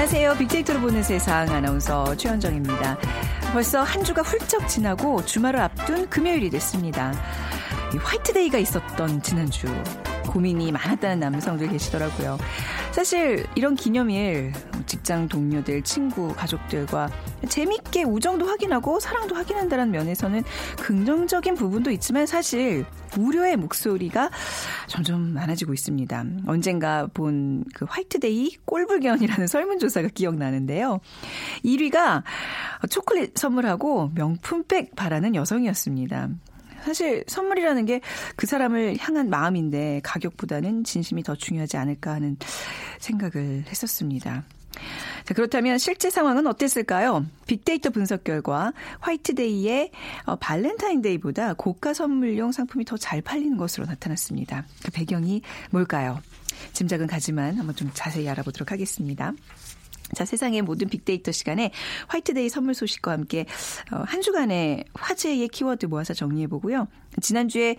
안녕하세요. 빅데이터로 보는 세상 아나운서 최현정입니다. 벌써 한 주가 훌쩍 지나고 주말을 앞둔 금요일이 됐습니다. 화이트데이가 있었던 지난주 고민이 많았다는 남성들 계시더라고요. 사실 이런 기념일 직장 동료들, 친구, 가족들과 재밌게 우정도 확인하고 사랑도 확인한다는 면에서는 긍정적인 부분도 있지만 사실 우려의 목소리가 점점 많아지고 있습니다. 언젠가 본 그 화이트데이 꼴불견이라는 설문조사가 기억나는데요. 1위가 초콜릿 선물하고 명품백 바라는 여성이었습니다. 사실 선물이라는 게 그 사람을 향한 마음인데 가격보다는 진심이 더 중요하지 않을까 하는 생각을 했었습니다. 자, 그렇다면 실제 상황은 어땠을까요? 빅데이터 분석 결과 화이트데이의 어, 발렌타인데이보다 고가 선물용 상품이 더 잘 팔리는 것으로 나타났습니다. 그 배경이 뭘까요? 짐작은 가지만 한번 좀 자세히 알아보도록 하겠습니다. 자, 세상의 모든 빅데이터 시간에 화이트데이 선물 소식과 함께 어, 한 주간의 화제의 키워드 모아서 정리해 보고요. 지난주에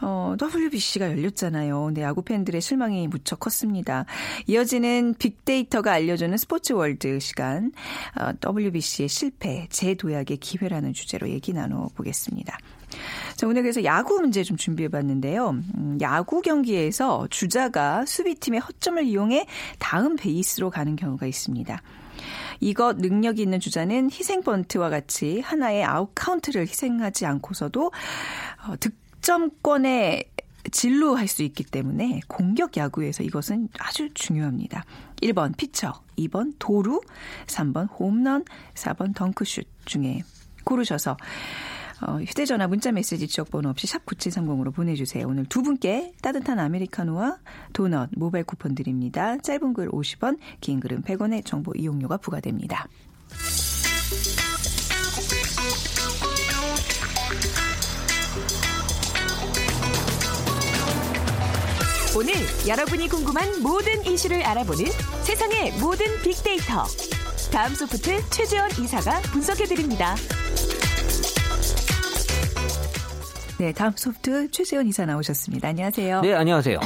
어, WBC가 열렸잖아요. 네, 야구 팬들의 실망이 무척 컸습니다. 이어지는 빅데이터가 알려주는 스포츠 월드 시간 어, WBC의 실패, 재도약의 기회라는 주제로 얘기 나눠 보겠습니다. 자, 오늘 그래서 야구 문제 좀 준비해 봤는데요. 음, 야구 경기에서 주자가 수비팀의 허점을 이용해 다음 베이스로 가는 경우가 있습니다. 이것 능력이 있는 주자는 희생 번트와 같이 하나의 아웃 카운트를 희생하지 않고서도 어, 득점권에 진루할 수 있기 때문에 공격 야구에서 이것은 아주 중요합니다. 1번 피처, 2번 도루, 3번 홈런, 4번 덩크슛 중에 고르셔서 어, 휴대전화 문자메시지 지역번호 없이 샵 9730으로 보내주세요. 오늘 두 분께 따뜻한 아메리카노와 도넛 모바일 쿠폰 드립니다. 짧은 글 50원, 긴 글은 100원의 정보 이용료가 부과됩니다. 오늘 여러분이 궁금한 모든 이슈를 알아보는 세상의 모든 빅데이터 다음 소프트 최재원 이사가 분석해드립니다. 네, 다음 소프트 최세원 이사 나오셨습니다. 안녕하세요. 네, 안녕하세요.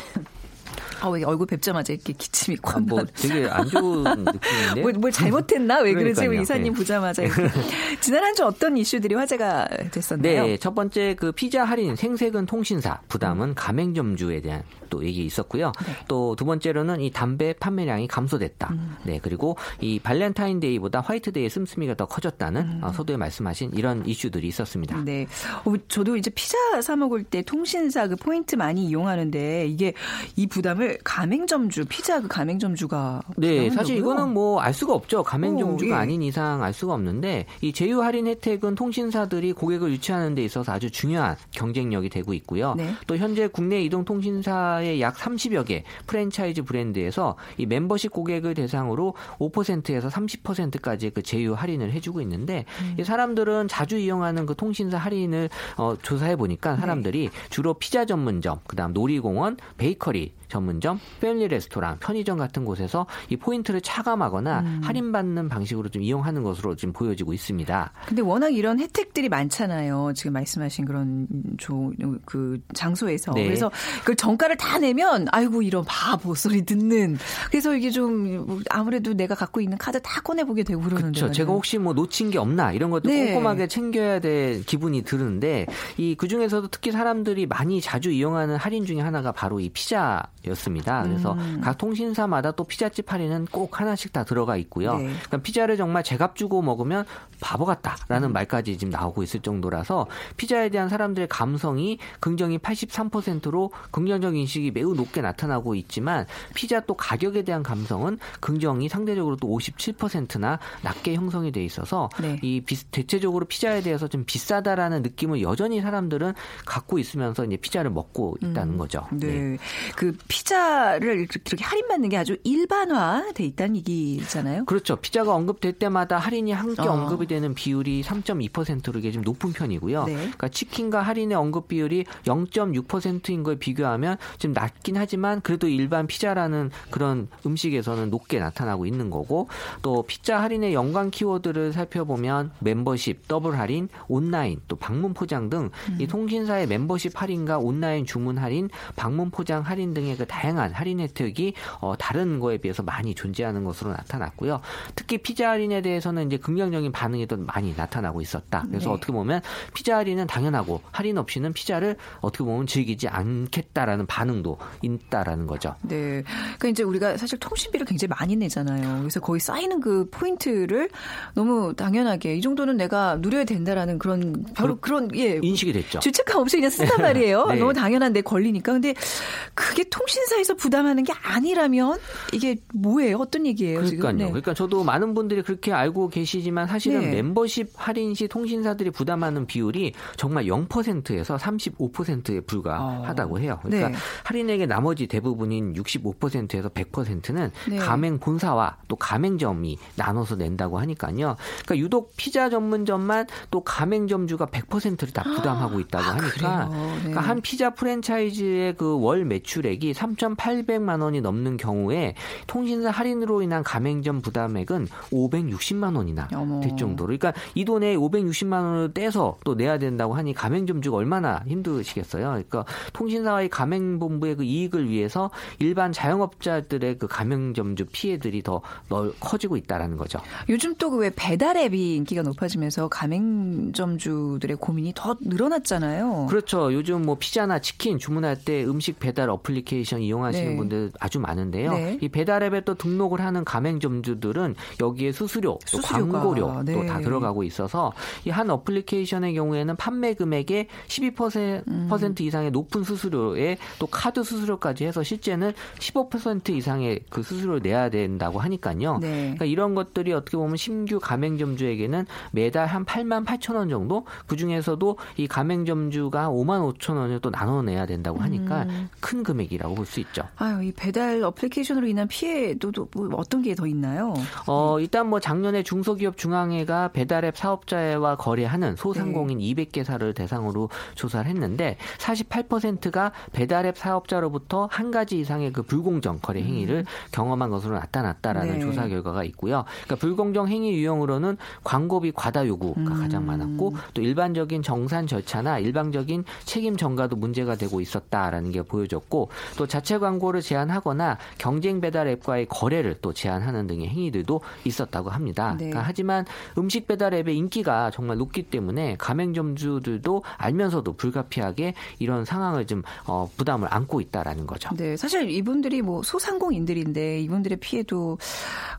아, 왜 얼굴 뵙자마자 이렇게 기침이 콱 아, 뭐 되게 안 좋은 느낌인데. 뭘, 뭘 잘못했나? 왜 그러지? 그러니까요. 이사님 네. 보자마자. 이렇게. 지난 한 주 어떤 이슈들이 화제가 됐었나요? 네, 첫 번째 그 피자 할인 생색은 통신사, 부담은 가맹점주에 대한 또 얘기 있었고요. 네. 또두 번째로는 이 담배 판매량이 감소됐다. 음. 네, 그리고 이 발렌타인데이보다 화이트데이의 씀씀이가 더 커졌다는 어, 서두에 말씀하신 이런 이슈들이 있었습니다. 음. 네. 어, 저도 이제 피자 사 먹을 때 통신사 그 포인트 많이 이용하는데 이게 이 부담을 가맹점주, 피자 그 가맹점주가 네, 사실? 이거는 뭐 알 수가 없죠. 가맹점주가 오, 예. 아닌 이상 알 수가 없는데 이 제휴 할인 혜택은 통신사들이 고객을 유치하는 데 있어서 아주 중요한 경쟁력이 되고 있고요. 네. 또 현재 국내 이동 통신사의 약 30여 개 프랜차이즈 브랜드에서 이 멤버십 고객을 대상으로 5%에서 30%까지 그 제휴 할인을 해주고 있는데 음. 이 사람들은 자주 이용하는 그 통신사 할인을 어, 조사해 네. 보니까 사람들이 주로 피자 전문점, 그다음 놀이공원, 베이커리 전문점, 패밀리 레스토랑, 편의점 같은 곳에서 이 포인트를 차감하거나 음. 할인받는 방식으로 좀 이용하는 것으로 지금 보여지고 있습니다. 근데 워낙 이런 혜택들이 많잖아요. 지금 말씀하신 그런 조, 그 장소에서. 네. 그래서 그 정가를 다 내면 아이고 이런 바보 소리 듣는. 그래서 이게 좀 아무래도 내가 갖고 있는 카드 다 꺼내 보게 되고 그러는데. 그렇죠. 제가 혹시 뭐 놓친 게 없나 이런 것도 네. 꼼꼼하게 챙겨야 될 기분이 드는데 이 그 중에서도 특히 사람들이 많이 자주 이용하는 할인 중에 하나가 바로 이 피자 였습니다. 그래서 음. 각 통신사마다 또 피자집 할인은 꼭 하나씩 다 들어가 있고요. 네. 그러니까 피자를 정말 제값 주고 먹으면 바보 같다라는 음. 말까지 지금 나오고 있을 정도라서 피자에 대한 사람들의 감성이 긍정이 83%로 긍정적 인식이 매우 높게 나타나고 있지만 피자 또 가격에 대한 감성은 긍정이 상대적으로 또 57%나 낮게 형성이 돼 있어서 네. 이 비, 대체적으로 피자에 대해서 좀 비싸다라는 느낌을 여전히 사람들은 갖고 있으면서 이제 피자를 먹고 있다는 거죠. 네. 그 피자를 이렇게 할인받는 게 아주 일반화돼 있다는 얘기잖아요. 그렇죠. 피자가 언급될 때마다 할인이 함께 어. 언급이 되는 비율이 3.2%로 이게 좀 높은 편이고요. 네. 그러니까 치킨과 할인의 언급 비율이 0.6%인 걸 비교하면 좀 낮긴 하지만 그래도 일반 피자라는 그런 음식에서는 높게 나타나고 있는 거고 또 피자 할인의 연관 키워드를 살펴보면 멤버십, 더블 할인, 온라인, 또 방문 포장 등이 통신사의 멤버십 할인과 온라인 주문 할인, 방문 포장 할인 등의 그 다양한 할인 혜택이 어, 다른 거에 비해서 많이 존재하는 것으로 나타났고요. 특히 피자 할인에 대해서는 이제 긍정적인 반응이 더 많이 나타나고 있었다. 그래서 네. 어떻게 보면 피자 할인은 당연하고 할인 없이는 피자를 어떻게 보면 즐기지 않겠다라는 반응도 있다라는 거죠. 네. 그러니까 이제 우리가 사실 통신비를 굉장히 많이 내잖아요. 그래서 거의 쌓이는 그 포인트를 너무 당연하게 이 정도는 내가 누려야 된다라는 그런 바로 그런 예 인식이 됐죠. 죄책감 없이 그냥 쓴단 말이에요. 네. 너무 당연한 내 권리니까. 근데 그게 통신 사에서 부담하는 게 아니라면 이게 뭐예요? 어떤 얘기예요? 그러니까요. 네. 그러니까 저도 많은 분들이 그렇게 알고 계시지만 사실은 네. 멤버십 할인 시 통신사들이 부담하는 비율이 정말 0%에서 35%에 불과하다고 해요. 그러니까 네. 할인액의 나머지 대부분인 65%에서 100%는 네. 가맹 본사와 또 가맹점이 나눠서 낸다고 하니까요. 그러니까 유독 피자 전문점만 또 가맹점주가 100%를 다 부담하고 있다고 아, 하니까? 네. 그러니까 한 피자 프랜차이즈의 그 월 매출액이 3,800만 원이 넘는 경우에 통신사 할인으로 인한 가맹점 부담액은 560만 원이나 어머. 될 정도로. 그러니까 이 돈에 560만 원을 떼서 또 내야 된다고 하니 가맹점주가 얼마나 힘드시겠어요. 그러니까 통신사와의 가맹본부의 그 이익을 위해서 일반 자영업자들의 그 가맹점주 피해들이 더 넓, 커지고 있다라는 거죠. 요즘 또그왜 배달 앱이 인기가 높아지면서 가맹점주들의 고민이 더 늘어났잖아요. 그렇죠. 요즘 뭐 피자나 치킨 주문할 때 음식 배달 어플리케이션 이용하시는 네. 분들 아주 많은데요. 네. 이 배달 앱에 또 등록을 하는 가맹점주들은 여기에 수수료, 또 수수료가, 광고료 네. 또다 들어가고 있어서 이 한 어플리케이션의 경우에는 판매 금액의 12% 음. 이상의 높은 수수료에 또 카드 수수료까지 해서 실제는 15% 이상의 그 수수료를 내야 된다고 하니까요. 네. 그러니까 이런 것들이 어떻게 보면 신규 가맹점주에게는 매달 한 8만 8천 원 정도 그 중에서도 이 가맹점주가 5만 5천 원을 또 나눠 내야 된다고 하니까 음. 큰 금액이라고 볼수 있죠. 아유, 이 배달 어플리케이션으로 인한 피해도 또뭐 어떤 게 더 있나요? 어, 일단 뭐 작년에 중소기업 중앙회가 배달앱 사업자와 거래하는 소상공인 네. 200개사를 대상으로 조사를 했는데 48%가 배달앱 사업자로부터 한 가지 이상의 그 불공정 거래 행위를 경험한 것으로 나타났다라는 음. 네. 조사 결과가 있고요. 그러니까 불공정 행위 유형으로는 광고비 과다 요구가 음. 가장 많았고 또 일반적인 정산 절차나 일방적인 책임 전가도 문제가 되고 있었다라는 게 보여졌고 또 자체 광고를 제한하거나 경쟁 배달 앱과의 거래를 또 제한하는 등의 행위들도 있었다고 합니다. 네. 그러니까 하지만 음식 배달 앱의 인기가 정말 높기 때문에 가맹점주들도 알면서도 불가피하게 이런 상황을 좀 어, 부담을 안고 있다라는 거죠. 네, 사실 이분들이 뭐 소상공인들인데 이분들의 피해도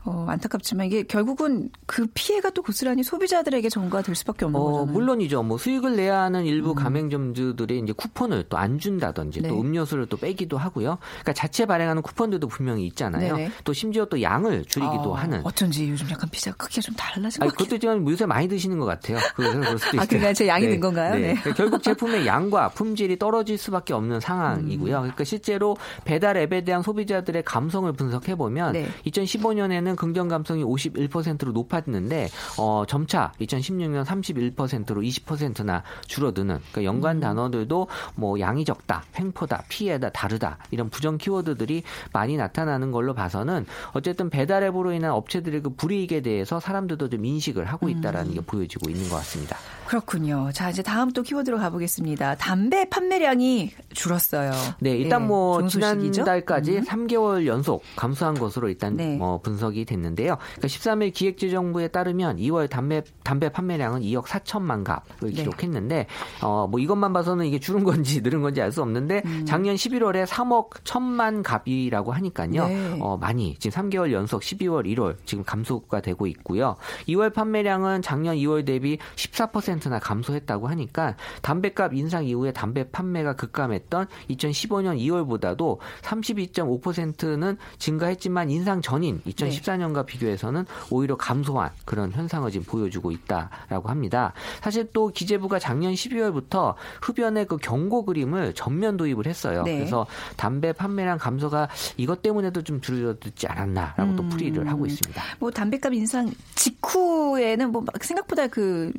어, 안타깝지만 이게 결국은 그 피해가 또 고스란히 소비자들에게 전가될 수밖에 없는 어, 거잖아요. 물론이죠. 뭐 수익을 내야 하는 일부 가맹점주들이 이제 쿠폰을 또 안 준다든지 네. 또 음료수를 또 빼기도 하고 요. 그러니까 자체 발행하는 쿠폰들도 분명히 있잖아요. 네네. 또 심지어 또 양을 줄이기도 아, 하는. 어쩐지 요즘 약간 피자 크기가 좀 달라진 것 같아요. 그것도 있지만 요새 많이 드시는 것 같아요. 그래서 그럴 수도 있어요. 아, 그러니까 제 양이 는 건가요? 네. 그러니까 결국 제품의 양과 품질이 떨어질 수밖에 없는 상황이고요. 음. 그러니까 실제로 배달 앱에 대한 소비자들의 감성을 분석해 보면 네. 2015년에는 긍정 감성이 51%로 높았는데 어, 점차 2016년 31%로 20%나 줄어드는 그러니까 연관 음. 단어들도 뭐 양이 적다, 횡포다, 피해다, 다르다 이런 부정 키워드들이 많이 나타나는 걸로 봐서는 어쨌든 배달 앱으로 인한 업체들의 그 불이익에 대해서 사람들도 좀 인식을 하고 있다라는 음. 게 보여지고 있는 것 같습니다. 그렇군요. 자, 이제 다음 또 키워드로 가보겠습니다. 담배 판매량이 줄었어요. 네, 일단 예, 뭐? 지난달까지 음. 3개월 연속 감소한 것으로 일단 네. 뭐 분석이 됐는데요. 그러니까 13일 기획재정부에 따르면 2월 담배 담배 판매량은 2억 4천만 갑을 네. 기록했는데 어뭐 이것만 봐서는 이게 줄은 건지 늘은 건지 알 수 없는데 음. 작년 11월에 3억 1천만 갑이라고 하니까요. 네. 어 많이 지금 3개월 연속 12월 1월 지금 감소가 되고 있고요. 2월 판매량은 작년 2월 대비 14%나 감소했다고 하니까 담배값 인상 이후에 담배 판매가 급감했던 2015년 2월보다도 32.5%는 증가했지만 인상 전인 2014년과 비교해서는 오히려 감소한 그런 현상을 지금 보여주고 있다라고 합니다. 사실 또 기재부가 작년 12월부터 흡연의 그 경고 그림을 전면 도입을 했어요. 네. 그래서 담배 판매량 감소가 이것 때문에도 좀 줄어들지 않았나라고 또 음. 풀이를 하고 있습니다. 뭐 담배값 인상 직후에는 뭐 생각보다 그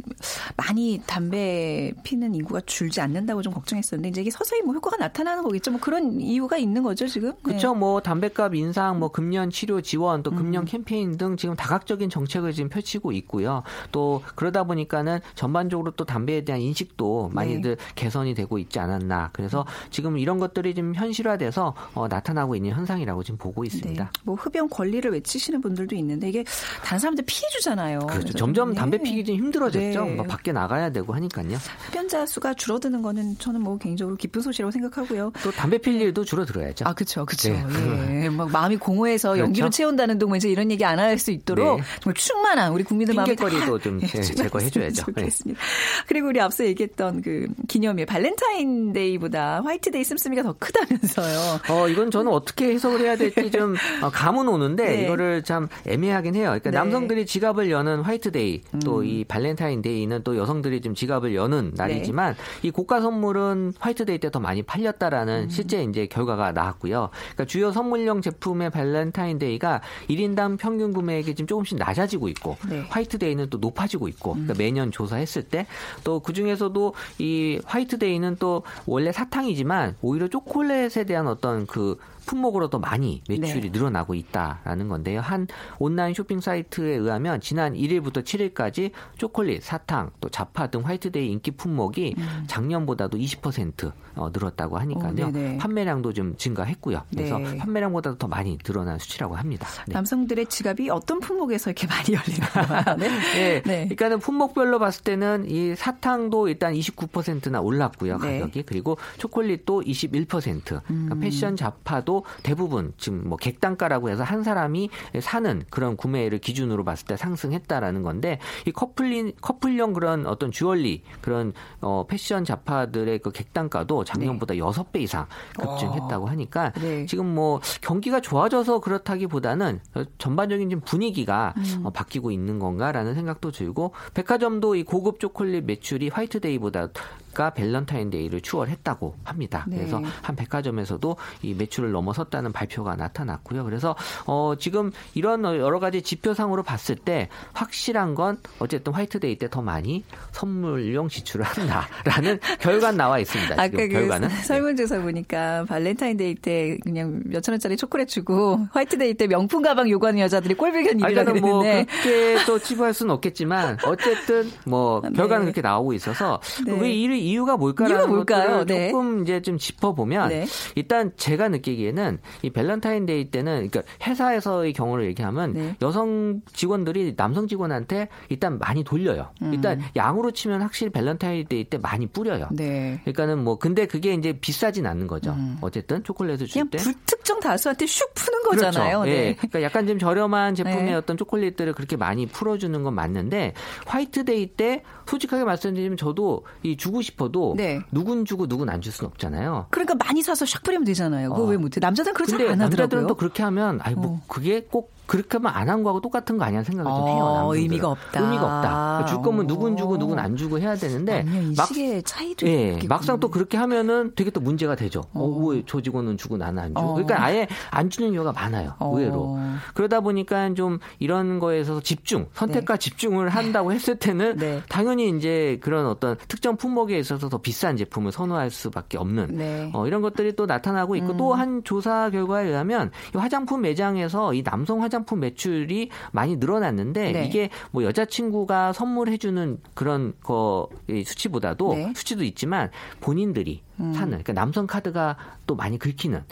많이 담배 피는 인구가 줄지 않는다고 좀 걱정했었는데 이제 이게 서서히 뭐 효과가 나타나는 거겠죠. 뭐 그런 이유가 있는 거죠 지금. 그렇죠. 뭐 담배값 인상, 뭐 금연 치료 지원, 또 음. 금연 캠페인 등 지금 다각적인 정책을 지금 펼치고 있고요. 또 그러다 보니까는 전반적으로 또 담배에 대한 인식도 많이들 개선이 되고 있지 않았나. 그래서 지금 이런 것들이 좀 현실화 돼서 어, 나타나고 있는 현상이라고 지금 보고 있습니다. 네. 뭐 흡연 권리를 외치시는 분들도 있는데 이게 다른 사람들 피해 주잖아요. 그렇죠. 점점 담배 피기 좀 힘들어졌죠. 네. 뭐 밖에 나가야 되고 하니까요. 흡연자 수가 줄어드는 거는 저는 뭐 개인적으로 기쁜 소식이라고 생각하고요. 또 담배 필 일도 줄어들어야죠. 아, 그렇죠, 그렇죠. 네. 예, 막 마음이 공허해서 그렇죠. 연기로 채운다는 동뭐 이제 이런 얘기 안 할 수 있도록 네. 정말 충만한 우리 국민들 마음이 다 핑계거리도 좀 예, 제거해줘야죠. 네. 좋겠습니다. 그리고 우리 앞서 얘기했던 그 기념일 발렌타인데이보다 화이트데이 씀씀이가 더 크다면서 요. 어, 이건 저는 어떻게 해석을 해야 될지 좀 어, 감은 오는데 네. 이거를 참 애매하긴 해요. 그러니까 네. 음. 남성들이 지갑을 여는 화이트데이 또 이 발렌타인데이는 또 여성들이 좀 지갑을 여는 날이지만 네. 이 고가 선물은 화이트데이 때 더 많이 팔렸다라는 음. 실제 이제 결과가 나왔고요. 그러니까 주요 선물용 제품의 발렌타인데이가 1인당 평균 구매액이 지금 조금씩 낮아지고 있고 네. 화이트데이는 또 높아지고 있고 그러니까 음. 매년 조사했을 때 또 그중에서도 이 화이트데이는 또 원래 사탕이지만 오히려 초콜릿에 대한 어떤 그 품목으로 더 많이 매출이 네. 늘어나고 있다라는 건데요. 한 온라인 쇼핑 사이트에 의하면 지난 1일부터 7일까지 초콜릿, 사탕, 또 잡화 등 화이트데이 인기 품목이 작년보다도 20% 어, 늘었다고 하니까요. 음. 어, 네네. 판매량도 좀 증가했고요. 그래서 네. 판매량보다도 더 많이 늘어난 수치라고 합니다. 네. 남성들의 지갑이 어떤 품목에서 이렇게 많이 열리나요? 네. 네. 네. 그러니까는 품목별로 봤을 때는 이 사탕도 일단 29%나 올랐고요. 네. 가격이. 그리고 초콜릿도 21%. 그러니까 음. 패션 잡화도 대부분 지금 뭐 객단가라고 해서 한 사람이 사는 그런 구매를 기준으로 봤을 때 상승했다라는 건데 이 커플린 커플용 그런 어떤 주얼리 그런 어 패션 잡화들의 그 객단가도 작년보다 여섯 배 이상 급증했다고 하니까 네. 지금 뭐 경기가 좋아져서 그렇다기보다는 전반적인 좀 분위기가 음. 어, 바뀌고 있는 건가라는 생각도 들고 백화점도 이 고급 초콜릿 매출이 화이트데이보다 가 밸런타인데이를 추월했다고 합니다. 네. 그래서 한 백화점에서도 이 매출을 넘어섰다는 발표가 나타났고요. 그래서 어 지금 이런 여러 가지 지표상으로 봤을 때 확실한 건 어쨌든 화이트데이 때 더 많이 선물용 지출을 한다라는 결과 나와 있습니다. 아까 지금 그 결과는 네. 설문조사 보니까 발렌타인데이 때 그냥 몇천 원짜리 초콜릿 주고 화이트데이 때 명품 가방 요구하는 여자들이 꼴불견 아, 일이라 그러니까 뭐 그랬는데 그렇게 또 치부할 수는 없겠지만 어쨌든 뭐 네. 결과는 그렇게 나오고 있어서 네. 왜 이 이유가 뭘까라는 이유가 뭘까요? 네. 조금 이제 좀 짚어보면 네. 일단 제가 느끼기에는 이 밸런타인데이 때는 그러니까 회사에서의 경우를 얘기하면 네. 여성 직원들이 남성 직원한테 일단 많이 돌려요. 음. 일단 양으로 치면 확실히 밸런타인데이 때 많이 뿌려요. 네. 그러니까는 뭐 근데 그게 이제 비싸진 않는 거죠. 음. 어쨌든 초콜릿을 줄 때. 불특정 다수한테 슉 푸는 거잖아요. 그렇죠. 네. 예. 그러니까 약간 좀 저렴한 제품의 네. 어떤 초콜릿들을 그렇게 많이 풀어주는 건 맞는데 화이트데이 때 솔직하게 말씀드리면 저도 이 주고 싶 어도 네. 누군 주고 누군 안 줄 수는 없잖아요. 그러니까 많이 사서 샥 뿌리면 되잖아요. 그거 어. 왜 못해? 남자들은 그렇게 안 남자들은 하더라고요. 또 그렇게 하면 아니 뭐 어. 그게 꼭 그렇게 하면 안 한 거하고 똑같은 거 아니야 생각을 좀 어, 해요. 남성들은. 의미가 없다. 의미가 없다. 줄 거면 누군 주고 누군 안 주고 해야 되는데 막 인식의 차이도 예, 있겠군요. 막상 또 그렇게 하면은 되게 또 문제가 되죠. 어, 어. 왜저 직원은 주고 나는 안 주고. 어. 그러니까 아예 안 주는 경우가 많아요. 어. 의외로. 그러다 보니까 좀 이런 거에 있어서 집중, 선택과 집중을 한다고 했을 때는 네. 당연히 이제 그런 어떤 특정 품목에 있어서 더 비싼 제품을 선호할 수밖에 없는 네. 어, 이런 것들이 또 나타나고 있고 음. 또한 조사 결과에 의하면 이 화장품 매장에서 이 남성 화장 화장품 매출이 많이 늘어났는데 네. 이게 뭐 여자친구가 선물해주는 그런 거이 수치보다도 네. 음. 수치도 있지만 본인들이 사는 그러니까 남성 카드가 또 많이 긁히는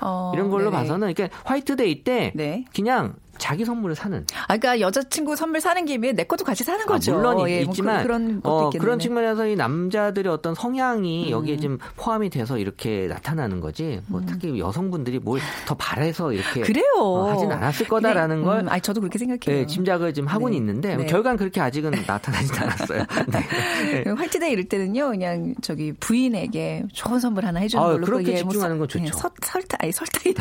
어, 이런 걸로 네네. 봐서는 이렇게 화이트데이 때 네. 그냥 자기 선물을 사는 아, 그러니까 여자친구 선물 사는 김에 내 것도 같이 사는 거죠. 아, 물론 예, 뭐 있지만 그, 런 것도 어. 그런 측면에서 이 남자들의 어떤 성향이 음. 여기에 지금 포함이 돼서 이렇게 나타나는 거지. 뭐 특히 여성분들이 뭘 더 바래서 이렇게 음. 그래요. 어, 하진 않았을 거다라는 그냥, 걸 음, 아니 저도 그렇게 생각해요. 네, 짐작을 지금 하고는 네. 있는데 네. 결과는 그렇게 아직은 나타나진 않았어요. 네. 그 화이트데이 이럴 때는요, 그냥 저기 부인에게 좋은 선물 하나 해주는 걸로 그렇게 예, 뭐 집중하는 서- 건 좋죠. 예, 서, 설탕, 아니 설탕이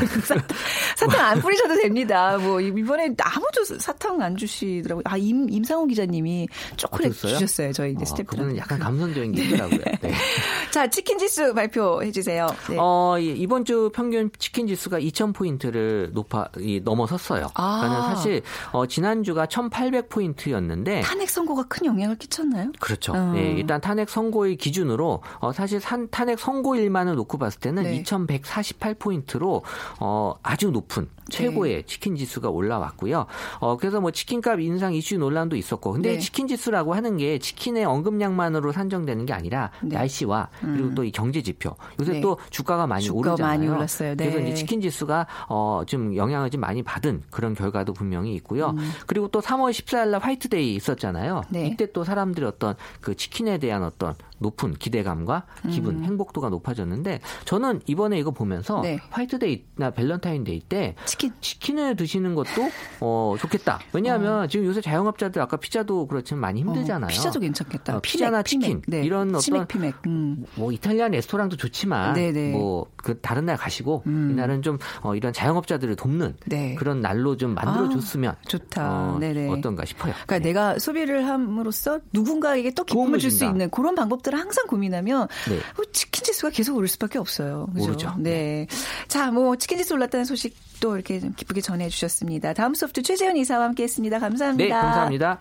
사탕 안 뿌리셔도 됩니다. 뭐 이번에 아무도 사탕 안 주시더라고요. 아 임, 임상호 기자님이 초콜릿 아? 주셨어요. 저희 이제 어, 스태프들. 그분은 약간 감성적인 게 있더라고요. 네. 자 치킨 지수 발표해 주세요. 네. 어, 이- 이번 주 평균 치킨 지수가 2,000포인트를 높아, 이, 넘어섰어요. 아. 그러니까 사실, 어, 지난주가 1,800포인트였는데. 탄핵 선고가 큰 영향을 끼쳤나요? 그렇죠. 어. 네, 일단 탄핵 선고일 기준으로 어, 사실 산, 탄핵 선고일만을 놓고 봤을 때는 네. 2,148포인트로 어, 아주 높은 네. 최고의 치킨 지수가 올라 왔고요. 어, 그래서 뭐 치킨값 인상 이슈 논란도 있었고, 근데 네. 치킨 지수라고 하는 게 치킨의 언급량만으로 산정되는 게 아니라 네. 날씨와 그리고 또이 경제 지표. 요새 네. 또 주가가 많이 주가가 오르잖아요. 많이. 네. 그래서 이제 치킨 지수가 어, 좀 영향을 좀 많이 받은 그런 결과도 분명히 있고요. 그리고 또 3월 14일 날 화이트데이 있었잖아요. 음. 네. 이때 또 사람들이 어떤 그 치킨에 대한 어떤 높은 기대감과 기분, 행복도가 높아졌는데 저는 이번에 이거 보면서 음. 네. 화이트데이나 밸런타인데이 때 치킨. 치킨을 드시는 것도 어, 좋겠다. 왜냐하면 지금 요새 자영업자들 아까 피자도 그렇지만 많이 힘들잖아요. 어, 피자도 괜찮겠다. 어, 피자나 피맥, 치킨 피맥. 네. 이런 어떤 치맥 피맥. 음. 뭐 이탈리안 레스토랑도 좋지만 네네. 뭐그 다른 날 가시고 음. 이날은 좀 어, 이런 자영업자들을 돕는 네. 그런 날로 좀 만들어 줬으면 아, 좋다. 어, 네네. 어떤가 싶어요. 그러니까 내가 소비를 함으로써 누군가에게 또 기쁨을 줄 수. 있는 그런 방법들을 항상 고민하면 네. 어, 치킨 지수가 계속 오를 수밖에 없어요. 그죠? 오르죠. 네. 자, 뭐 치킨 지수 올랐다는 소식 도 이렇게 좀 기쁘게 전해 주셨습니다. 다음 소프트 최재현 이사와 함께 했습니다. 감사합니다. 네, 감사합니다.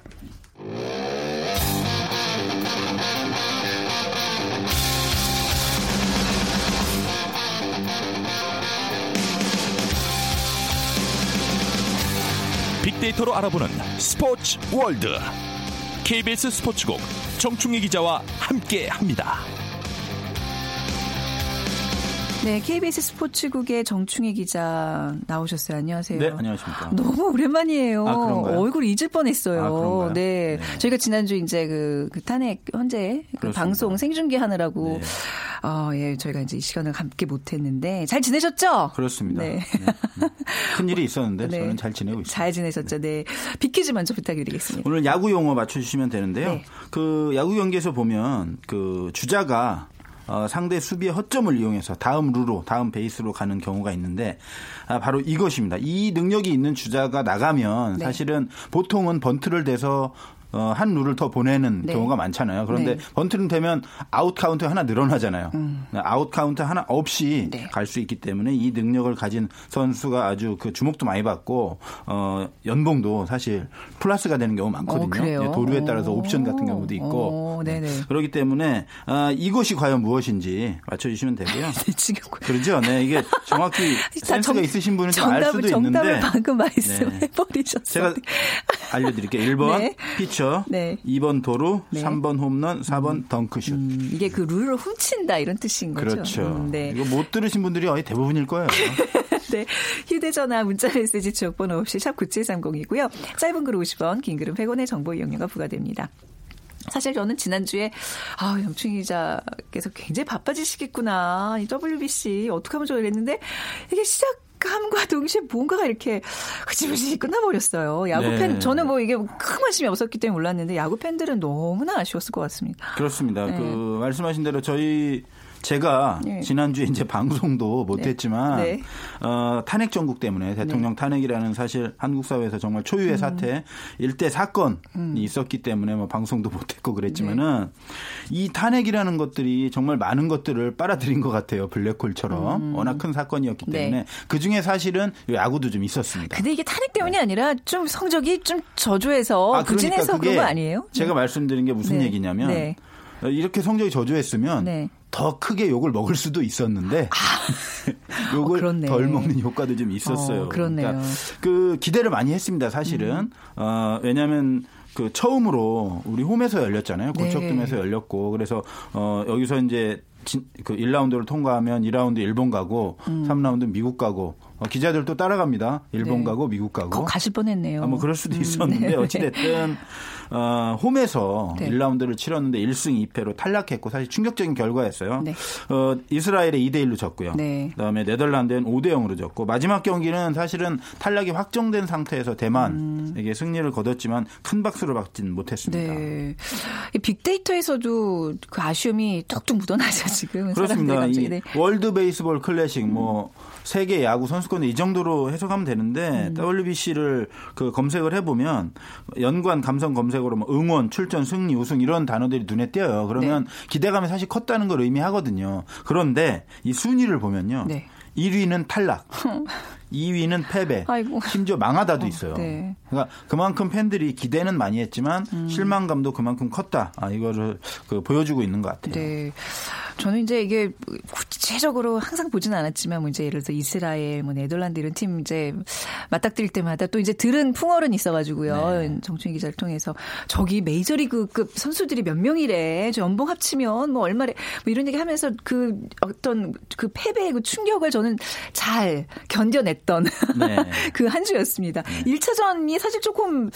빅데이터로 알아보는 스포츠 월드 KBS 스포츠국 정충희 기자와 함께합니다. 네, KBS 스포츠국의 정충희 기자 나오셨어요. 안녕하세요. 네, 안녕하십니까. 너무 오랜만이에요. 아? 얼굴 잊을 뻔했어요. 아? 네. 네. 저희가 지난주 이제 그, 그 탄핵 현재 그. 방송 생중계 하느라고 네. 어, 예, 저희가 이제 이 시간을 함께 못 했는데 잘 지내셨죠? 그렇습니다. 네. 네. 음. 큰 일이 있었는데 네. 저는 잘 지내고 있습니다. 잘 지내셨죠? 네. 퀴즈 먼저 부탁드리겠습니다. 오늘 야구 용어 맞춰주시면 되는데요. 네. 그 야구 경기에서 보면 그 주자가 어, 상대 수비의 허점을 이용해서 다음 루로 다음 베이스로 가는 경우가 있는데 아, 바로 이것입니다. 이 능력이 있는 주자가 나가면 네. 사실은 보통은 번트를 대서 어, 한 루를 더 보내는 네. 경우가 많잖아요. 그런데 네. 번트는 대면 아웃 카운트 하나 늘어나잖아요. 아웃 카운트 하나 없이 음. 네. 갈수 있기 때문에 이 능력을 가진 선수가 아주 그 주목도 많이 받고 어, 연봉도 사실 플러스가 되는 경우 많거든요. 어? 예, 도루에 따라서 옵션 같은 경우도 있고 어, 네네. 그렇기 때문에 아, 이것이 과연 무엇인지 맞춰주시면 되고요. 네, 그러죠. 네, 이게 정확히 자, 센스가 정- 있으신 분은 좀알 정답을, 수도 정답을 있는데 방금 말씀해 버리셨어요. 제가 알려드릴게요. 1번 네. 피처, 네. 2번 도루, 네. 3번 홈런, 4번 덩크슛. 음, 이게 그 룰을 훔친다 이런 뜻인 거죠. 그렇죠. 음, 네. 이거 못 들으신 분들이 거의 대부분일 거예요. 네. 휴대전화 문자 메시지 지역번호 없이 샵 9730이고요. 짧은 글 50원, 긴 글은 100원의 정보 이용료가 부과됩니다. 사실 저는 지난주에 아, 영충 기자께서 굉장히 바빠지시겠구나. 이 WBC 어떻게 하면 좋아 이랬는데 이게 시작 함과 동시에 뭔가가 이렇게 흐지부지 끝나버렸어요. 야구 네. 팬, 저는 뭐 이게 큰 관심이 없었기 때문에 몰랐는데 야구 팬들은 너무나 아쉬웠을 것 같습니다. 그렇습니다. 네. 그 말씀하신 대로 저희 제가 네. 지난주에 이제 방송도 못했지만 네. 어, 탄핵 정국 때문에 대통령 탄핵이라는 사실 한국 사회에서 정말 초유의 음. 사태 일대 사건이 있었기 때문에 뭐 방송도 못했고 그랬지만은 네. 이 탄핵이라는 것들이 정말 많은 것들을 빨아들인 것 같아요 블랙홀처럼 워낙 큰 사건이었기 음. 네. 때문에 그 중에 사실은 야구도 좀 있었습니다. 근데 이게 탄핵 때문이 아니라 좀 성적이 좀 저조해서 아, 그러니까 부진해서 그런 거 아니에요? 제가 네. 말씀드린 게 무슨 네. 얘기냐면 네. 이렇게 성적이 저조했으면 네. 더 크게 욕을 먹을 수도 있었는데 욕을 어. 덜 먹는 효과도 좀 있었어요. 어, 그렇네요. 그러니까 그 기대를 많이 했습니다. 사실은 음. 어, 왜냐하면 그 처음으로 우리 홈에서 열렸잖아요. 네. 고척돔에서 열렸고 그래서 어, 여기서 이제 진, 그 1라운드를 통과하면 2라운드 일본 가고 음. 3라운드 미국 가고 어, 기자들도 따라갑니다. 일본 네. 가고 미국 가고. 거 가실 뻔했네요. 아, 뭐 그럴 수도 음, 있었는데 네. 어찌 됐든 어, 홈에서 네. 1라운드를 치렀는데 1승 2패로 탈락했고 사실 충격적인 결과였어요. 네. 어, 이스라엘에 2대 1로 졌고요. 네. 그다음에 네덜란드는 5대 0으로 졌고 마지막 경기는 사실은 탈락이 확정된 상태에서 대만에게 승리를 거뒀지만 큰 박수를 받진 못했습니다. 네. 이 빅데이터에서도 그 아쉬움이 뚝뚝 묻어나죠, 지금. 그렇습니다. 네. 월드 베이스볼 클래식 뭐 세계 야구 선수권 이 정도로 해석하면 되는데 음. WBC를 그 검색을 해보면 연관 감성 검색 어로 뭐 응원, 출전, 승리, 우승 이런 단어들이 눈에 띄어요. 그러면 네. 기대감이 사실 컸다는 걸 의미하거든요. 그런데 이 순위를 보면요. 네. 1위는 탈락, 2위는 패배, 아이고. 심지어 망하다도 있어요. 네. 음. 그러니까 그만큼 팬들이 기대는 많이 했지만 실망감도 그만큼 컸다. 아, 이거를 그 보여주고 있는 것 같아요. 네. 저는 이제 이게 구체적으로 항상 보지는 않았지만 뭐 이제 예를 들어 이스라엘, 뭐 네덜란드 이런 팀 이제 맞닥뜨릴 때마다 또 이제 들은 풍어는 있어가지고요. 네. 정충희 기자를 통해서 저기 메이저리그급 선수들이 몇 명이래. 저 연봉 합치면 뭐 얼마래. 뭐 이런 얘기 하면서 그 어떤 그 패배의 그 충격을 저는 잘 견뎌냈던 네. 그한 주였습니다. 1차전이 사실 조금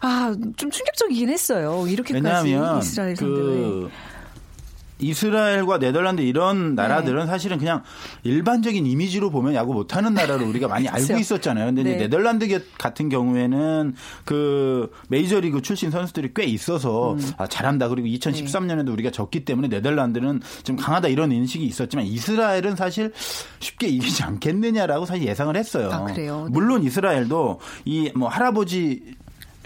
아, 좀 충격적이긴 했어요. 이렇게까지 이스라엘 상대로. 그 이스라엘과 네덜란드 이런 나라들은 네. 사실은 그냥 일반적인 이미지로 보면 야구 못하는 나라로 우리가 많이 알고 그렇죠. 있었잖아요. 근데 네. 네덜란드 겨- 같은 경우에는 그 메이저리그 출신 선수들이 꽤 있어서 음. 아, 잘한다. 그리고 2013년에도 우리가 졌기 때문에 네덜란드는 좀 강하다 이런 인식이 있었지만 이스라엘은 사실 쉽게 이기지 않겠느냐라고 사실 예상을 했어요. 아, 그래요? 네. 물론 이스라엘도 이 뭐 할아버지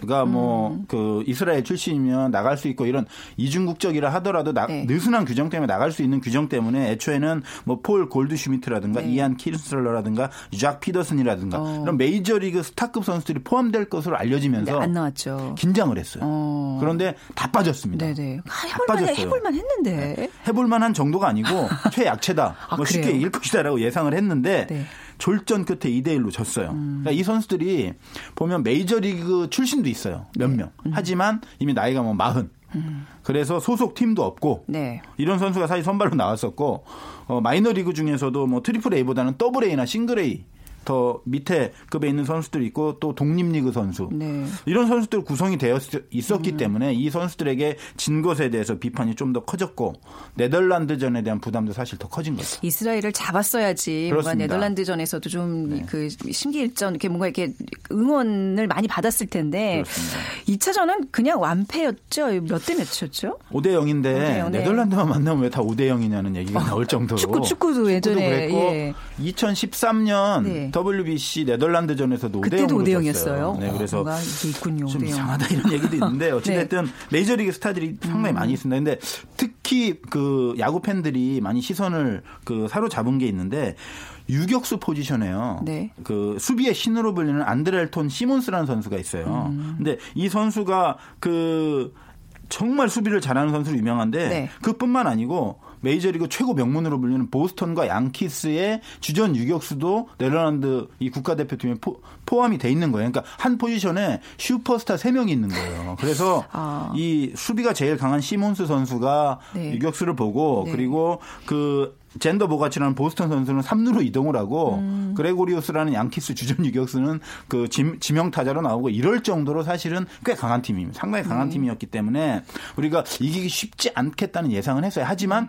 가뭐 음. 그 이스라엘 출신이면 나갈 수 있고 이런 이중국적이라 하더라도 나- 네. 느슨한 규정 때문에 나갈 수 있는 규정 때문에 애초에는 뭐 폴 골드슈미트라든가 네. 이안 키르슬러라든가 작 피더슨이라든가 어. 이런 메이저리그 스타급 선수들이 포함될 것으로 네, 알려지면서 안 나왔죠. 긴장을 했어요. 어. 그런데 다 빠졌습니다. 네네. 아, 다 해볼만 빠졌어요. 해볼만 했는데. 해볼 만한 정도가 아니고 최약체다. 아, 뭐 쉽게? 이길 것이다라고 예상을 했는데 네. 음. 졸전 끝에 2대 1로 졌어요. 그러니까 이 선수들이 보면 메이저리그 출신도 있어요. 몇 명. 음. 하지만 이미 나이가 뭐 마흔. 그래서 소속 팀도 없고 네. 이런 선수가 사실 선발로 나왔었고 어, 마이너리그 중에서도 뭐 트리플 A보다는 더블 A나 싱글 A 더 밑에 급에 있는 선수들이 있고 또 독립리그 선수 네. 음. 이런 선수들 구성이 되어 있었기 때문에 이 선수들에게 진 것에 대해서 비판이 좀 더 커졌고 네덜란드전에 대한 부담도 사실 더 커진 거죠. 이스라엘을 잡았어야지 뭔가 그렇습니다. 네덜란드전에서도 좀 네. 그 심기일전 이렇게 뭔가 이렇게 응원을 많이 받았을 텐데 그렇습니다. 2차전은 그냥 완패였죠. 몇 대 몇이었죠? 5대 0인데 대 영, 네. 네덜란드만 만나면 왜 다 5대 0이냐는 얘기가 나올 정도로 축구 축구도 예전에 그랬고 예. 2013년 네. WBC 네덜란드전에서도 5대 0으로 그때도 5대 졌어요. 0이었어요. 네, 그래서 이게 있군요. 좀 5대 0. 이상하다 이런 얘기도 있는데 어찌됐든 네. 메이저리그 스타들이 상당히 음. 많이 있습니다. 근데 특히 그 야구 팬들이 많이 시선을 그 사로잡은 게 있는데 유격수 포지션에요. 네. 그 수비의 신으로 불리는 안드렐톤 시몬스라는 선수가 있어요. 음. 근데 이 선수가 그 정말 수비를 잘하는 선수로 유명한데 네. 그뿐만 아니고 메이저리그 최고 명문으로 불리는 보스턴과 양키스의 주전 유격수도 네덜란드 이 국가대표팀에 포, 포함이 돼 있는 거예요. 그러니까 한 포지션에 슈퍼스타 3명이 있는 거예요. 그래서 아. 이 수비가 제일 강한 시몬스 선수가 네. 유격수를 보고 네. 그리고 그 젠더 보가치라는 보스턴 선수는 3루로 이동을 하고 음. 그레고리우스라는 양키스 주전 유격수는 그 지, 지명 타자로 나오고 이럴 정도로 사실은 꽤 강한 팀입니다. 상당히 강한 네. 팀이었기 때문에 우리가 이기기 쉽지 않겠다는 예상은 했어요. 하지만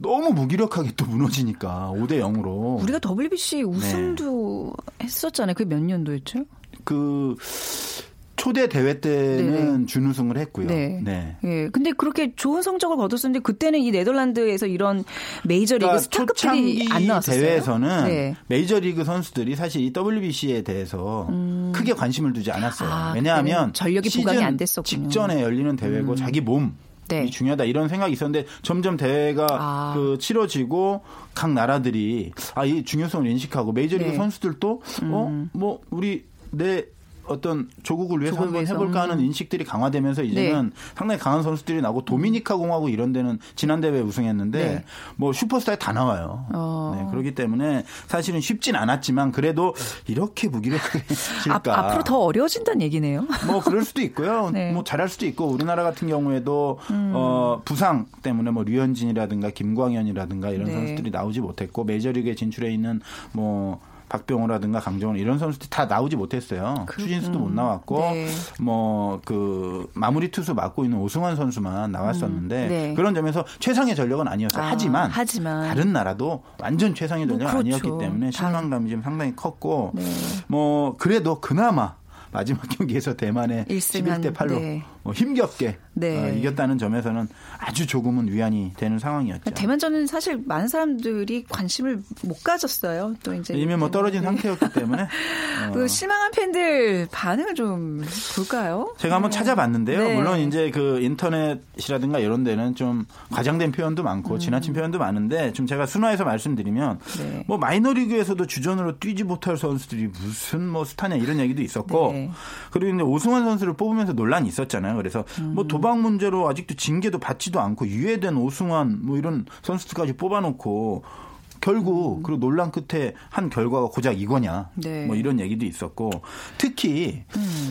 너무 무기력하게 또 무너지니까 5대 0으로 우리가 WBC 우승도 했었잖아요. 그게 몇 년도였죠? 그 초대 대회 때는 네네. 준우승을 했고요. 네. 네. 예. 근데 그렇게 좋은 성적을 거뒀었는데 그때는 이 네덜란드에서 이런 메이저리그 그러니까 스타급들이 안 나왔었어요. 대회에서는 네. 메이저리그 선수들이 사실 이 WBC에 대해서 크게 관심을 두지 않았어요. 음. 아, 왜냐하면 전력이 보강이 안 됐었군요. 음. 직전에 열리는 대회고 자기 몸이 네. 중요하다 이런 생각이 있었는데 점점 대회가 아. 그 치러지고 각 나라들이 아 이 중요성을 인식하고 메이저리그 네. 음. 선수들도 어뭐 우리 내 어떤 조국을 위해서 한번. 해볼까 하는 인식들이 강화되면서 이제는 상당히 강한 선수들이 나오고 도미니카 공화국 이런 데는 지난 대회 우승했는데 네. 뭐 슈퍼스타에 다 나와요. 어. 네, 그렇기 때문에 사실은 쉽진 않았지만 그래도 이렇게 무기력하게 앞, 질까? 앞으로 더 어려워진다는 얘기네요. 뭐 그럴 수도 있고요. 네. 음. 뭐 잘할 수도 있고 우리나라 같은 경우에도 어 부상 때문에 뭐 류현진이라든가 김광현이라든가 이런 네. 선수들이 나오지 못했고 메이저리그에 진출해 있는 뭐 박병호라든가 강정원 이런 선수들이 다 나오지 못했어요. 추진수도 못 나왔고 네. 뭐그 마무리 투수 맡고 있는 오승환 선수만 나왔었는데 음. 네. 그런 점에서 최상의 전력은 아니었어요. 아, 하지만, 하지만. 다른 나라도 완전 최상의 뭐 전력은 그렇죠. 아니었기 때문에 다- 실망감이 좀 상당히 컸고 네. 뭐 그래도 그나마 마지막 경기에서 대만에 일승한, 11대 8로 네. 뭐 힘겹게 네. 어, 이겼다는 점에서는 아주 조금은 위안이 되는 상황이었죠. 대만전은 사실 많은 사람들이 관심을 못 가졌어요. 또 이제 이미 뭐 떨어진 네. 상태였기 때문에 어, 그 실망한 팬들 반응을 좀 볼까요? 제가 한번 찾아봤는데요. 네. 물론 이제 그 인터넷이라든가 이런 데는 좀 과장된 표현도 많고 지나친 표현도 많은데 좀 제가 순화해서 말씀드리면 음. 네. 뭐 마이너리그에서도 주전으로 뛰지 못할 선수들이 무슨 뭐 스타냐 이런 얘기도 있었고 네. 그리고 이제 오승환 선수를 뽑으면서 논란이 있었잖아요. 그래서 음. 뭐 도박 문제로 아직도 징계도 받지도 않고 유예된 오승환 뭐 이런 선수들까지 뽑아놓고 결국 그리고 논란 끝에 한 결과가 고작 이거냐 음. 네. 뭐 이런 얘기도 있었고 특히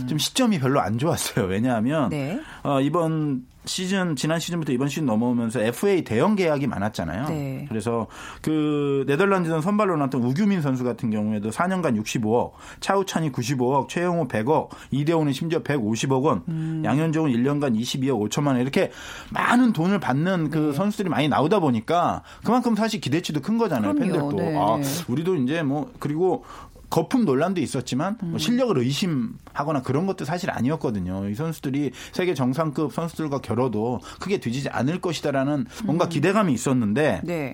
좀 시점이 별로 안 좋았어요. 왜냐하면 음. 네. 어, 이번 시즌 지난 시즌부터 이번 시즌 넘어오면서 FA 대형 계약이 많았잖아요. 네. 그래서 그 네덜란드전 선발로 나왔던 우규민 선수 같은 경우에도 4년간 65억, 차우찬이 95억, 최영호 100억, 이대호는 심지어 150억 원, 음. 양현종은 1년간 22억 5천만 원 이렇게 많은 돈을 받는 그 네. 선수들이 많이 나오다 보니까 그만큼 사실 기대치도 큰 거잖아요. 그럼요. 팬들도 네. 아 우리도 이제 뭐 그리고 거품 논란도 있었지만 음. 뭐 실력을 의심하거나 그런 것도 사실 아니었거든요. 이 선수들이 세계 정상급 선수들과 겨뤄도 크게 뒤지지 않을 것이다라는 뭔가 기대감이 있었는데 네.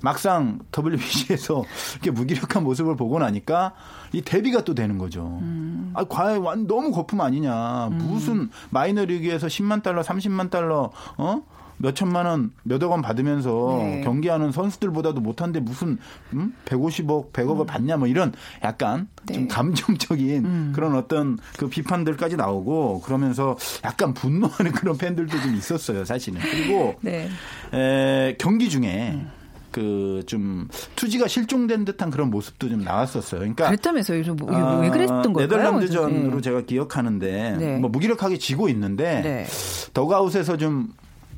막상 WBC에서 이렇게 무기력한 모습을 보고 나니까 이 대비가 또 되는 거죠. 음. 아, 과연 완- 너무 거품 아니냐. 무슨 마이너리그에서 10만 달러, 30만 달러, 어? 몇 천만 원, 몇억 원 받으면서 네. 경기하는 선수들보다도 못한데 무슨 음? 150억, 100억을 받냐 뭐 이런 약간 네. 좀 감정적인 그런 어떤 그 비판들까지 나오고 그러면서 약간 분노하는 그런 팬들도 좀 있었어요, 사실은. 그리고 네. 에, 경기 중에 그좀 투지가 실종된 듯한 그런 모습도 좀 나왔었어요. 그러니까 그랬다면서요. 좀 뭐- 아, 왜 그랬던 걸까요? 네덜란드전으로 네. 제가 기억하는데 네. 뭐 무기력하게 지고 있는데 네. 더가웃에서 좀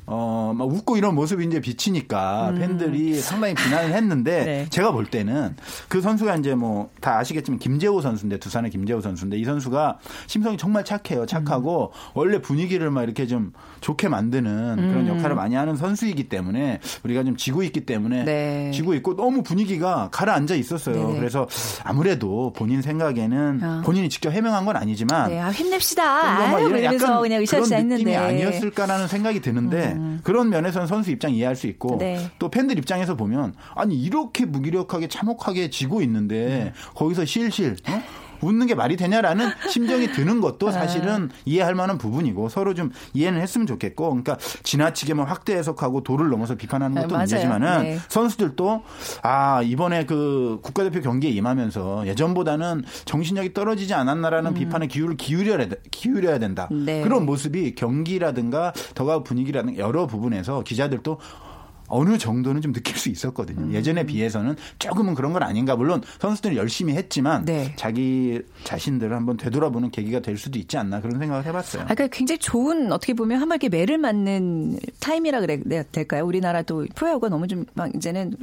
어, 막 웃고 이런 모습이 이제 비치니까 팬들이 상당히 비난을 했는데 음. 네. 제가 볼 때는 그 선수가 이제 뭐 다 아시겠지만 김재호 선수인데 두산의 김재호 선수인데 이 선수가 심성이 정말 착해요. 착하고 음. 원래 분위기를 막 이렇게 좀 좋게 만드는 그런 음. 역할을 많이 하는 선수이기 때문에 우리가 좀 지고 있기 때문에 네. 지고 있고 너무 분위기가 가라앉아 있었어요. 네네. 그래서 아무래도 본인 생각에는 아. 본인이 직접 해명한 건 아니지만 네, 아, 힘냅시다. 좀 아유, 이런 이러면서 그냥 그런 느낌이 했는데. 아니었을까라는 생각이 드는데 그런 면에서는 선수 입장 이해할 수 있고 네. 또 팬들 입장에서 보면 아니 이렇게 무기력하게 참혹하게 지고 있는데 거기서 실실 어? 웃는 게 말이 되냐라는 심정이 드는 것도 사실은 이해할 만한 부분이고 서로 좀 이해는 했으면 좋겠고 그러니까 지나치게만 확대 해석하고 도를 넘어서 비판하는 네, 것도 맞아요. 문제지만은 네. 선수들도 아 이번에 그 국가대표 경기에 임하면서 예전보다는 정신력이 떨어지지 않았나라는 비판에 기울을 기울여야, 돼- 기울여야 된다. 음. 네. 그런 모습이 경기라든가 더가 분위기라든가 여러 부분에서 기자들도 어느 정도는 좀 느낄 수 있었거든요. 음. 예전에 비해서는 조금은 그런 건 아닌가. 물론 선수들이 열심히 했지만 네. 자기 자신들을 한번 되돌아보는 계기가 될 수도 있지 않나 그런 생각을 해봤어요. 아, 그러니까 굉장히 좋은 어떻게 보면 한번 이렇게 매를 맞는 타임이라 그래 야 될까요? 우리나라도 프로야구가 너무 좀 막 이제는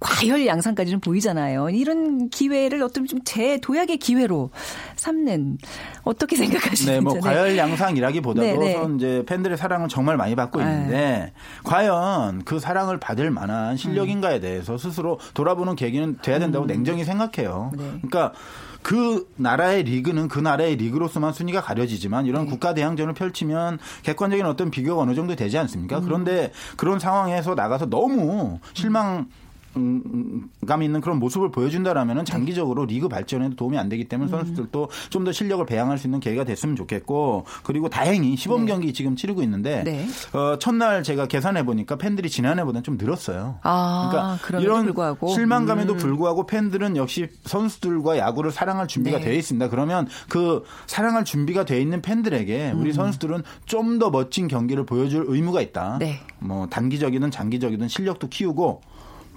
과열 양상까지 좀 보이잖아요. 이런 기회를 어떤 좀 재도약의 기회로 삼는 어떻게 생각하시는지. 네, 뭐 과열 양상이라기보다도 네, 네. 선 이제 팬들의 사랑을 정말 많이 받고 있는데 과연 그 사랑 을 받을 만한 실력인가에 대해서 스스로 돌아보는 계기는 돼야 된다고 냉정히 생각해요. 네. 그러니까 그 나라의 리그는 그 나라의 리그로서만 순위가 가려지지만 이런 네. 국가 대항전을 펼치면 객관적인 어떤 비교가 어느 정도 되지 음. 않습니까? 그런데 그런 상황에서 나가서 너무 실망 감 있는 그런 모습을 보여준다라면 장기적으로 리그 발전에도 도움이 안 되기 때문에 선수들도 좀 더 실력을 배양할 수 있는 기회가 됐으면 좋겠고 그리고 다행히 시범 경기 지금 치르고 있는데 네. 어, 첫날 제가 계산해 보니까 팬들이 지난해보다는 좀 늘었어요. 아, 그러니까 이런 불구하고. 실망감에도 음. 불구하고 팬들은 역시 선수들과 야구를 사랑할 준비가 네. 되어 있습니다. 그러면 그 사랑할 준비가 되어 있는 팬들에게 음. 우리 선수들은 좀 더 멋진 경기를 보여줄 의무가 있다. 네. 뭐 단기적이든 장기적이든 실력도 키우고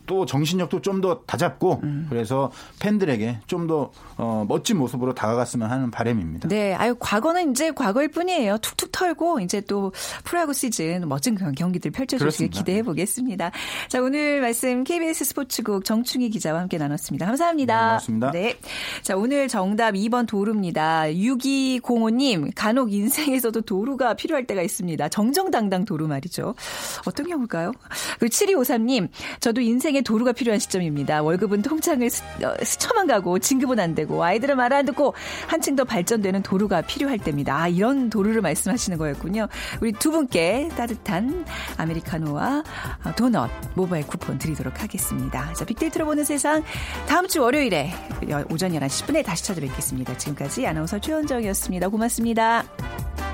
또 정신력도 좀 더 다잡고 음. 그래서 팬들에게 좀더 어, 멋진 모습으로 다가갔으면 하는 바람입니다. 네, 아유 과거는 이제 과거일 뿐이에요. 툭툭 털고 이제 또 프로야구 시즌 멋진 경- 경기들 펼쳐주시길. 기대해 보겠습니다. 자, 오늘 말씀 KBS 스포츠국 정충희 기자와 함께 나눴습니다. 감사합니다. 네, 고맙습니다. 네. 자, 오늘 정답 2번 도루입니다. 6205님, 간혹 인생에서도 도루가 필요할 때가 있습니다. 정정당당 도루 말이죠. 어떤 경우일까요? 그리고 7253님, 저도 인생 에 도루가 필요한 시점입니다. 월급은 통장을 스, 어, 스쳐만 가고 진급은 안 되고 아이들은 말 안 듣고 한층 더 발전되는 도루가 필요할 때입니다. 아, 이런 도루를 말씀하시는 거였군요. 우리 두 분께 따뜻한 아메리카노와 어, 도넛 모바일 쿠폰 드리도록 하겠습니다. 자, 빅데이터로 보는 세상 다음 주 월요일에 여- 오전 11시 10분에 다시 찾아뵙겠습니다. 지금까지 아나운서 최원정이었습니다. 고맙습니다.